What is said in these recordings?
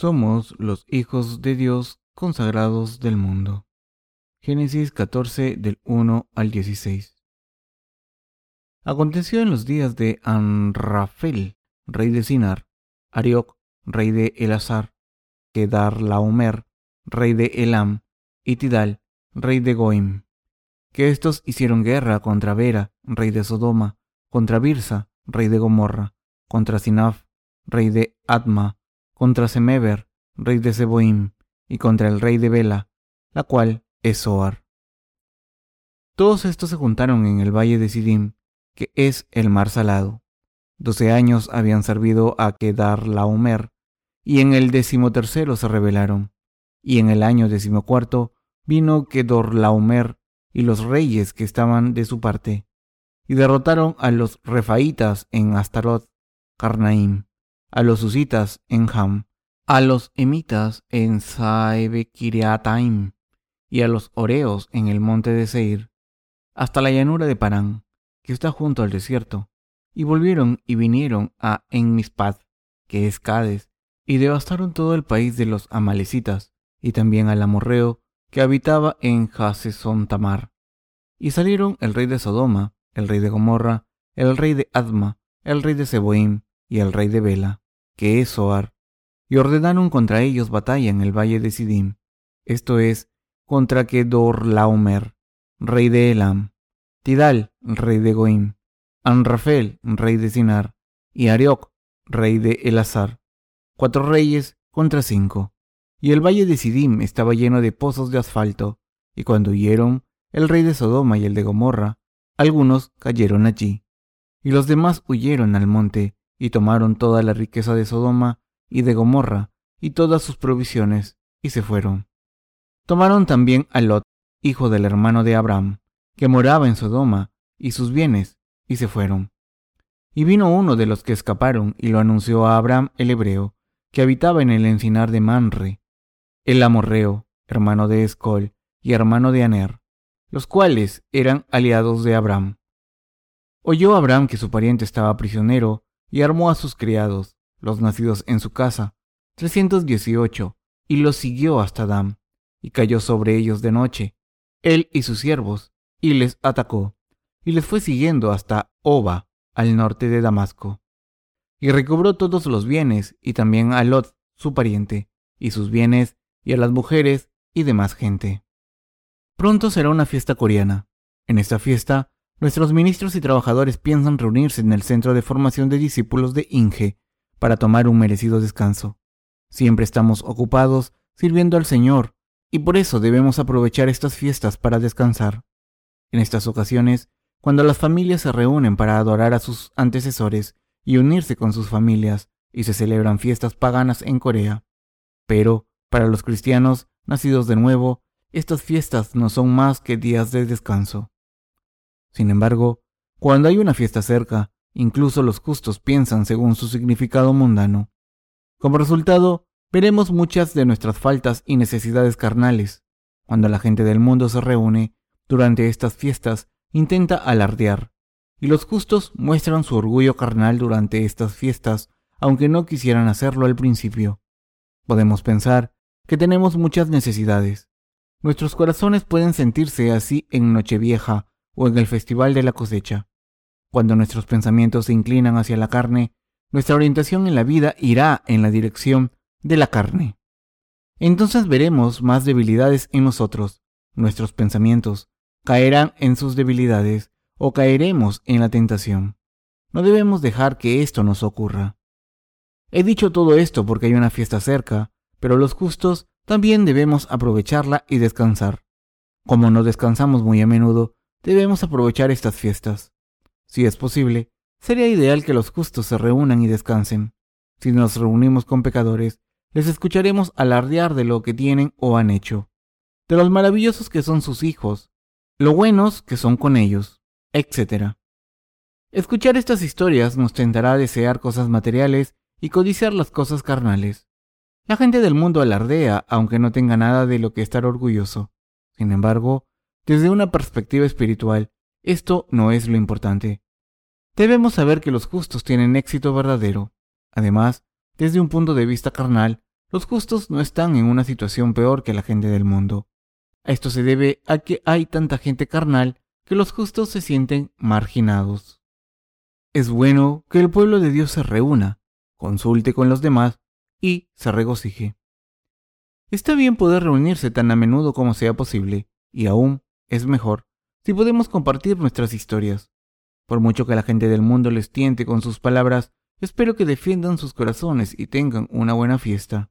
Somos los hijos de Dios consagrados del mundo. Génesis 14 del 1 al 16. Aconteció en los días de Anrafel, rey de Sinar, Arioc, rey de Elazar, Kedar Laomer, rey de Elam, y Tidal, rey de Goim, que estos hicieron guerra contra Vera, rey de Sodoma, contra Birsa, rey de Gomorra, contra Sinaf, rey de Adma, contra Semeber, rey de Seboim, y contra el rey de Bela, la cual es Soar. Todos estos se juntaron en el valle de Sidim, que es el mar salado. Doce años habían servido a Kedar Laomer, y en el decimotercero se rebelaron. Y en el año decimocuarto vino Kedor Laomer y los reyes que estaban de su parte, y derrotaron a los refaitas en Astaroth, Carnaim, a los usitas en Ham, a los emitas en Saebekiriataim y a los oreos en el monte de Seir, hasta la llanura de Parán, que está junto al desierto, y volvieron y vinieron a Enmispad, que es Cades, y devastaron todo el país de los amalecitas, y también al amorreo que habitaba en Hasesón Tamar. Y salieron el rey de Sodoma, el rey de Gomorra, el rey de Adma, el rey de Seboim y el rey de Bela, que es Soar, y ordenaron contra ellos batalla en el valle de Sidim, esto es, contra Kedorlaomer, rey de Elam, Tidal, rey de Goim, Anrafel, rey de Sinar, y Arioc, rey de Elazar, cuatro reyes contra cinco. Y el valle de Sidim estaba lleno de pozos de asfalto, y cuando huyeron el rey de Sodoma y el de Gomorra, algunos cayeron allí, y los demás huyeron al monte, y tomaron toda la riqueza de Sodoma y de Gomorra, y todas sus provisiones, y se fueron. Tomaron también a Lot, hijo del hermano de Abraham, que moraba en Sodoma, y sus bienes, y se fueron. Y vino uno de los que escaparon, y lo anunció a Abraham el hebreo, que habitaba en el encinar de Manre, el amorreo, hermano de Escol, y hermano de Aner, los cuales eran aliados de Abraham. Oyó Abraham que su pariente estaba prisionero, y armó a sus criados, los nacidos en su casa, 318, y los siguió hasta Dam, y cayó sobre ellos de noche, él y sus siervos, y les atacó, y les fue siguiendo hasta Oba, al norte de Damasco. Y recobró todos los bienes, y también a Lot, su pariente, y sus bienes, y a las mujeres y demás gente. Pronto será una fiesta coreana. En esta fiesta Nuestros ministros y trabajadores piensan reunirse en el centro de formación de discípulos de Inge para tomar un merecido descanso. Siempre estamos ocupados sirviendo al Señor y por eso debemos aprovechar estas fiestas para descansar. En estas ocasiones, cuando las familias se reúnen para adorar a sus antecesores y unirse con sus familias, y se celebran fiestas paganas en Corea. Pero, para los cristianos nacidos de nuevo, estas fiestas no son más que días de descanso. Sin embargo, cuando hay una fiesta cerca, incluso los justos piensan según su significado mundano. Como resultado, veremos muchas de nuestras faltas y necesidades carnales. Cuando la gente del mundo se reúne durante estas fiestas, intenta alardear, y los justos muestran su orgullo carnal durante estas fiestas, aunque no quisieran hacerlo al principio. Podemos pensar que tenemos muchas necesidades. Nuestros corazones pueden sentirse así en Nochevieja o en el festival de la cosecha. Cuando nuestros pensamientos se inclinan hacia la carne, nuestra orientación en la vida irá en la dirección de la carne. Entonces veremos más debilidades en nosotros. Nuestros pensamientos caerán en sus debilidades o caeremos en la tentación. No debemos dejar que esto nos ocurra. He dicho todo esto porque hay una fiesta cerca, pero los justos también debemos aprovecharla y descansar. Como no descansamos muy a menudo, Debemos aprovechar estas fiestas. Si es posible, sería ideal que los justos se reúnan y descansen. Si nos reunimos con pecadores, les escucharemos alardear de lo que tienen o han hecho, de los maravillosos que son sus hijos, lo buenos que son con ellos, etc. Escuchar estas historias nos tentará a desear cosas materiales y codiciar las cosas carnales. La gente del mundo alardea aunque no tenga nada de lo que estar orgulloso. Sin embargo, desde una perspectiva espiritual, esto no es lo importante. Debemos saber que los justos tienen éxito verdadero. Además, desde un punto de vista carnal, los justos no están en una situación peor que la gente del mundo. Esto se debe a que hay tanta gente carnal que los justos se sienten marginados. Es bueno que el pueblo de Dios se reúna, consulte con los demás y se regocije. Está bien poder reunirse tan a menudo como sea posible, y aún es mejor si podemos compartir nuestras historias. Por mucho que la gente del mundo les tiente con sus palabras, espero que defiendan sus corazones y tengan una buena fiesta.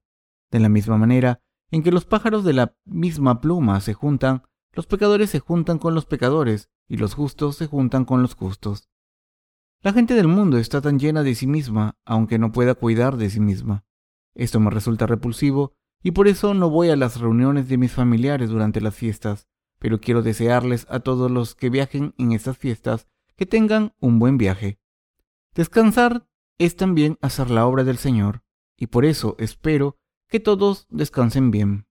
De la misma manera en que los pájaros de la misma pluma se juntan, los pecadores se juntan con los pecadores y los justos se juntan con los justos. La gente del mundo está tan llena de sí misma, aunque no pueda cuidar de sí misma. Esto me resulta repulsivo y por eso no voy a las reuniones de mis familiares durante las fiestas, pero quiero desearles a todos los que viajen en estas fiestas que tengan un buen viaje. Descansar es también hacer la obra del Señor, y por eso espero que todos descansen bien.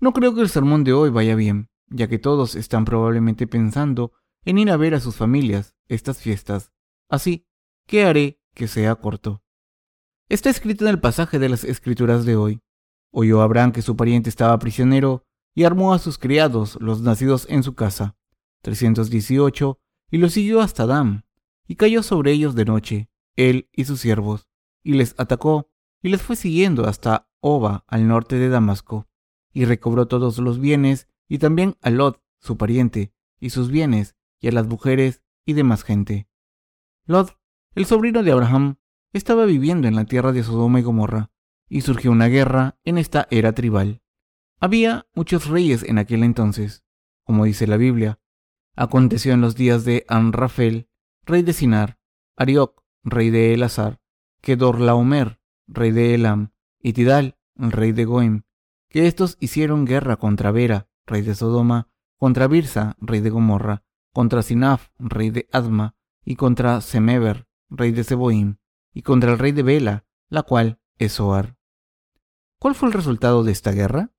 No creo que el sermón de hoy vaya bien, ya que todos están probablemente pensando en ir a ver a sus familias estas fiestas, así que haré que sea corto. Está escrito en el pasaje de las escrituras de hoy. Oyó Abraham que su pariente estaba prisionero y armó a sus criados, los nacidos en su casa, 318, y los siguió hasta Dam, y cayó sobre ellos de noche, él y sus siervos, y les atacó, y les fue siguiendo hasta Oba, al norte de Damasco, y recobró todos los bienes, y también a Lot, su pariente, y sus bienes, y a las mujeres y demás gente. Lot, el sobrino de Abraham, estaba viviendo en la tierra de Sodoma y Gomorra, y surgió una guerra en esta era tribal. Había muchos reyes en aquel entonces, como dice la Biblia. Aconteció en los días de Anrafel, rey de Sinar, Arioc, rey de Elazar, Kedorlaomer, rey de Elam, y Tidal, rey de Goim, que estos hicieron guerra contra Vera, rey de Sodoma, contra Birsa, rey de Gomorra, contra Sinaf, rey de Adma, y contra Semeber, rey de Seboim, y contra el rey de Bela, la cual es Soar. ¿Cuál fue el resultado de esta guerra?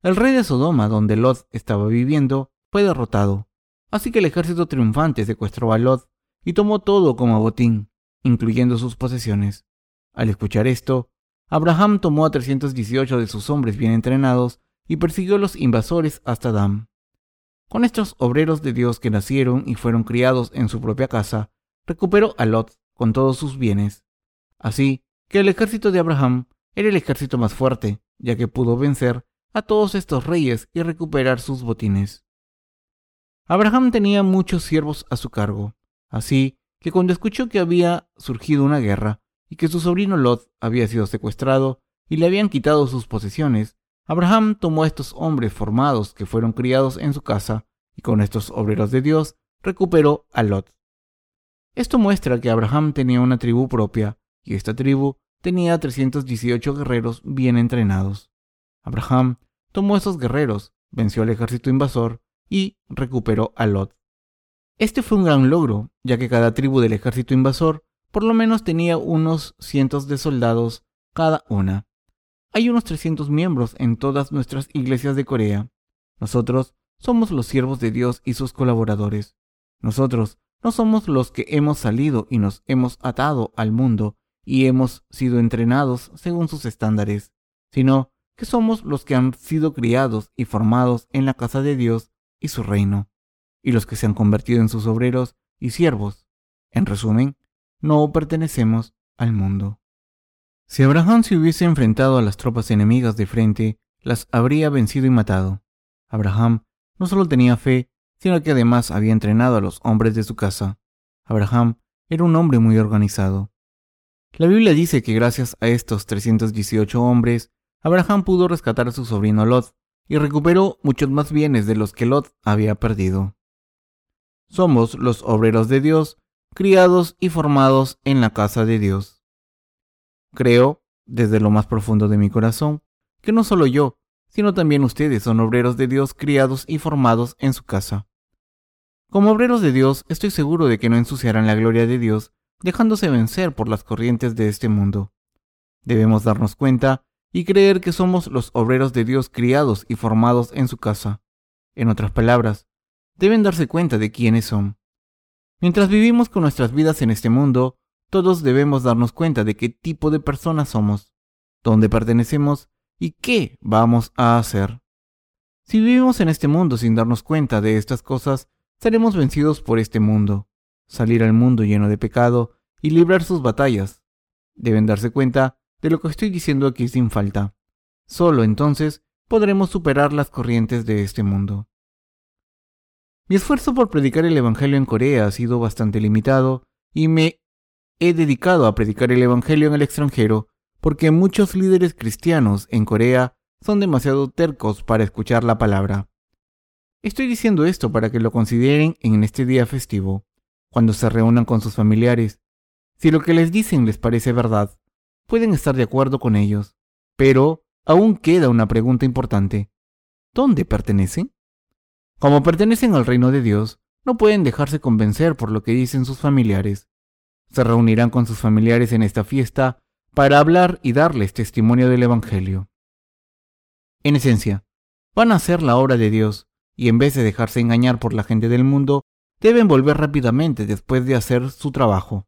El rey de Sodoma, donde Lot estaba viviendo, fue derrotado, así que el ejército triunfante secuestró a Lot y tomó todo como botín, incluyendo sus posesiones. Al escuchar esto, Abraham tomó a 318 de sus hombres bien entrenados y persiguió a los invasores hasta Dam. Con estos obreros de Dios que nacieron y fueron criados en su propia casa, recuperó a Lot con todos sus bienes. Así que el ejército de Abraham era el ejército más fuerte, ya que pudo vencer a todos estos reyes y recuperar sus botines. Abraham tenía muchos siervos a su cargo, así que cuando escuchó que había surgido una guerra y que su sobrino Lot había sido secuestrado y le habían quitado sus posesiones, Abraham tomó a estos hombres formados que fueron criados en su casa y con estos obreros de Dios recuperó a Lot. Esto muestra que Abraham tenía una tribu propia y esta tribu tenía 318 guerreros bien entrenados. Abraham tomó esos guerreros, venció al ejército invasor y recuperó a Lot. Este fue un gran logro, ya que cada tribu del ejército invasor por lo menos tenía unos cientos de soldados cada una. Hay unos 300 miembros en todas nuestras iglesias de Corea. Nosotros somos los siervos de Dios y sus colaboradores. Nosotros no somos los que hemos salido y nos hemos atado al mundo y hemos sido entrenados según sus estándares, sino que somos los que han sido criados y formados en la casa de Dios y su reino, y los que se han convertido en sus obreros y siervos. En resumen, no pertenecemos al mundo. Si Abraham se hubiese enfrentado a las tropas enemigas de frente, las habría vencido y matado. Abraham no solo tenía fe, sino que además había entrenado a los hombres de su casa. Abraham era un hombre muy organizado. La Biblia dice que gracias a estos 318 hombres, Abraham pudo rescatar a su sobrino Lot y recuperó muchos más bienes de los que Lot había perdido. Somos los obreros de Dios, criados y formados en la casa de Dios. Creo, desde lo más profundo de mi corazón, que no solo yo, sino también ustedes son obreros de Dios criados y formados en su casa. Como obreros de Dios, estoy seguro de que no ensuciarán la gloria de Dios dejándose vencer por las corrientes de este mundo. Debemos darnos cuenta y creer que somos los obreros de Dios criados y formados en su casa. En otras palabras, deben darse cuenta de quiénes son. Mientras vivimos con nuestras vidas en este mundo, todos debemos darnos cuenta de qué tipo de personas somos. dónde pertenecemos y qué vamos a hacer. Si vivimos en este mundo sin darnos cuenta de estas cosas, seremos vencidos por este mundo. Salir al mundo lleno de pecado y librar sus batallas. Deben darse cuenta de lo que estoy diciendo aquí sin falta. Solo entonces podremos superar las corrientes de este mundo. Mi esfuerzo por predicar el Evangelio en Corea ha sido bastante limitado y me he dedicado a predicar el Evangelio en el extranjero porque muchos líderes cristianos en Corea son demasiado tercos para escuchar la palabra. Estoy diciendo esto para que lo consideren en este día festivo, cuando se reúnan con sus familiares. Si lo que les dicen les parece verdad, pueden estar de acuerdo con ellos, pero aún queda una pregunta importante. ¿Dónde pertenecen? Como pertenecen al reino de Dios, no pueden dejarse convencer por lo que dicen sus familiares. Se reunirán con sus familiares en esta fiesta para hablar y darles testimonio del Evangelio. En esencia, van a hacer la obra de Dios y en vez de dejarse engañar por la gente del mundo, deben volver rápidamente después de hacer su trabajo.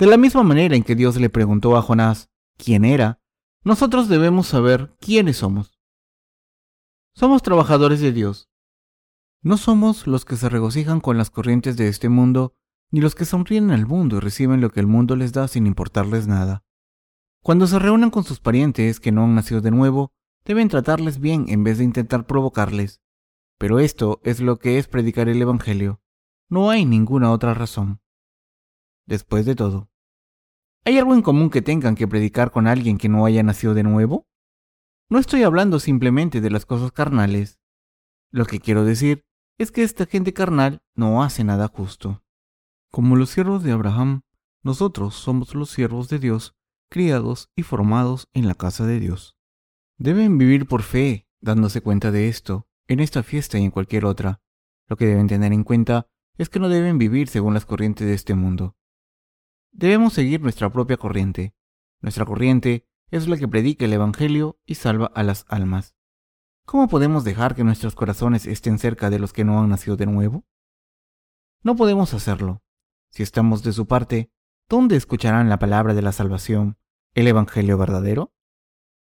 De la misma manera en que Dios le preguntó a Jonás quién era, nosotros debemos saber quiénes somos. Somos trabajadores de Dios. No somos los que se regocijan con las corrientes de este mundo, ni los que sonríen al mundo y reciben lo que el mundo les da sin importarles nada. Cuando se reúnan con sus parientes que no han nacido de nuevo, deben tratarles bien en vez de intentar provocarles. Pero esto es lo que es predicar el Evangelio. No hay ninguna otra razón. Después de todo, ¿hay algo en común que tengan que predicar con alguien que no haya nacido de nuevo? No estoy hablando simplemente de las cosas carnales. Lo que quiero decir es que esta gente carnal no hace nada justo. Como los siervos de Abraham, nosotros somos los siervos de Dios, criados y formados en la casa de Dios. Deben vivir por fe, dándose cuenta de esto, en esta fiesta y en cualquier otra. Lo que deben tener en cuenta es que no deben vivir según las corrientes de este mundo. Debemos seguir nuestra propia corriente. Nuestra corriente es la que predica el Evangelio y salva a las almas. ¿Cómo podemos dejar que nuestros corazones estén cerca de los que no han nacido de nuevo? No podemos hacerlo. Si estamos de su parte, ¿dónde escucharán la palabra de la salvación, el Evangelio verdadero?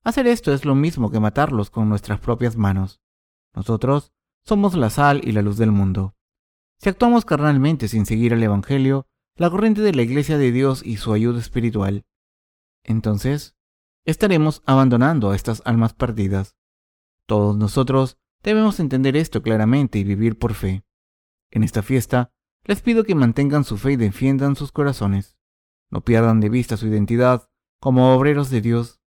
Hacer esto es lo mismo que matarlos con nuestras propias manos. Nosotros somos la sal y la luz del mundo. Si actuamos carnalmente sin seguir el Evangelio, la corriente de la Iglesia de Dios y su ayuda espiritual, entonces estaremos abandonando a estas almas perdidas. Todos nosotros debemos entender esto claramente y vivir por fe. En esta fiesta, les pido que mantengan su fe y defiendan sus corazones. No pierdan de vista su identidad como obreros de Dios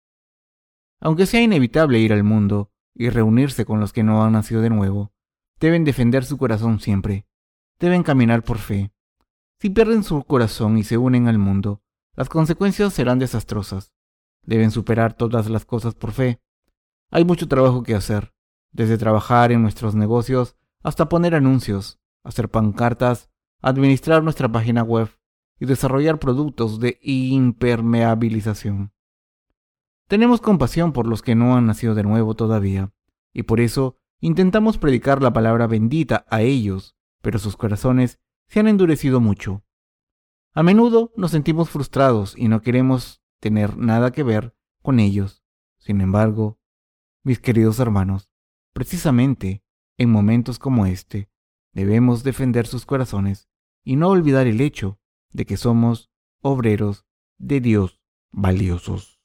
aunque sea inevitable ir al mundo y reunirse con los que no han nacido de nuevo, deben defender su corazón siempre. Deben caminar por fe. Si pierden su corazón y se unen al mundo, las consecuencias serán desastrosas. Deben superar todas las cosas por fe. Hay mucho trabajo que hacer, desde trabajar en nuestros negocios hasta poner anuncios, hacer pancartas, administrar nuestra página web y desarrollar productos de impermeabilización. Tenemos compasión por los que no han nacido de nuevo todavía, y por eso intentamos predicar la palabra bendita a ellos, pero sus corazones se han endurecido mucho. A menudo nos sentimos frustrados y no queremos tener nada que ver con ellos. Sin embargo, mis queridos hermanos, precisamente en momentos como este, debemos defender sus corazones y no olvidar el hecho de que somos obreros de Dios valiosos.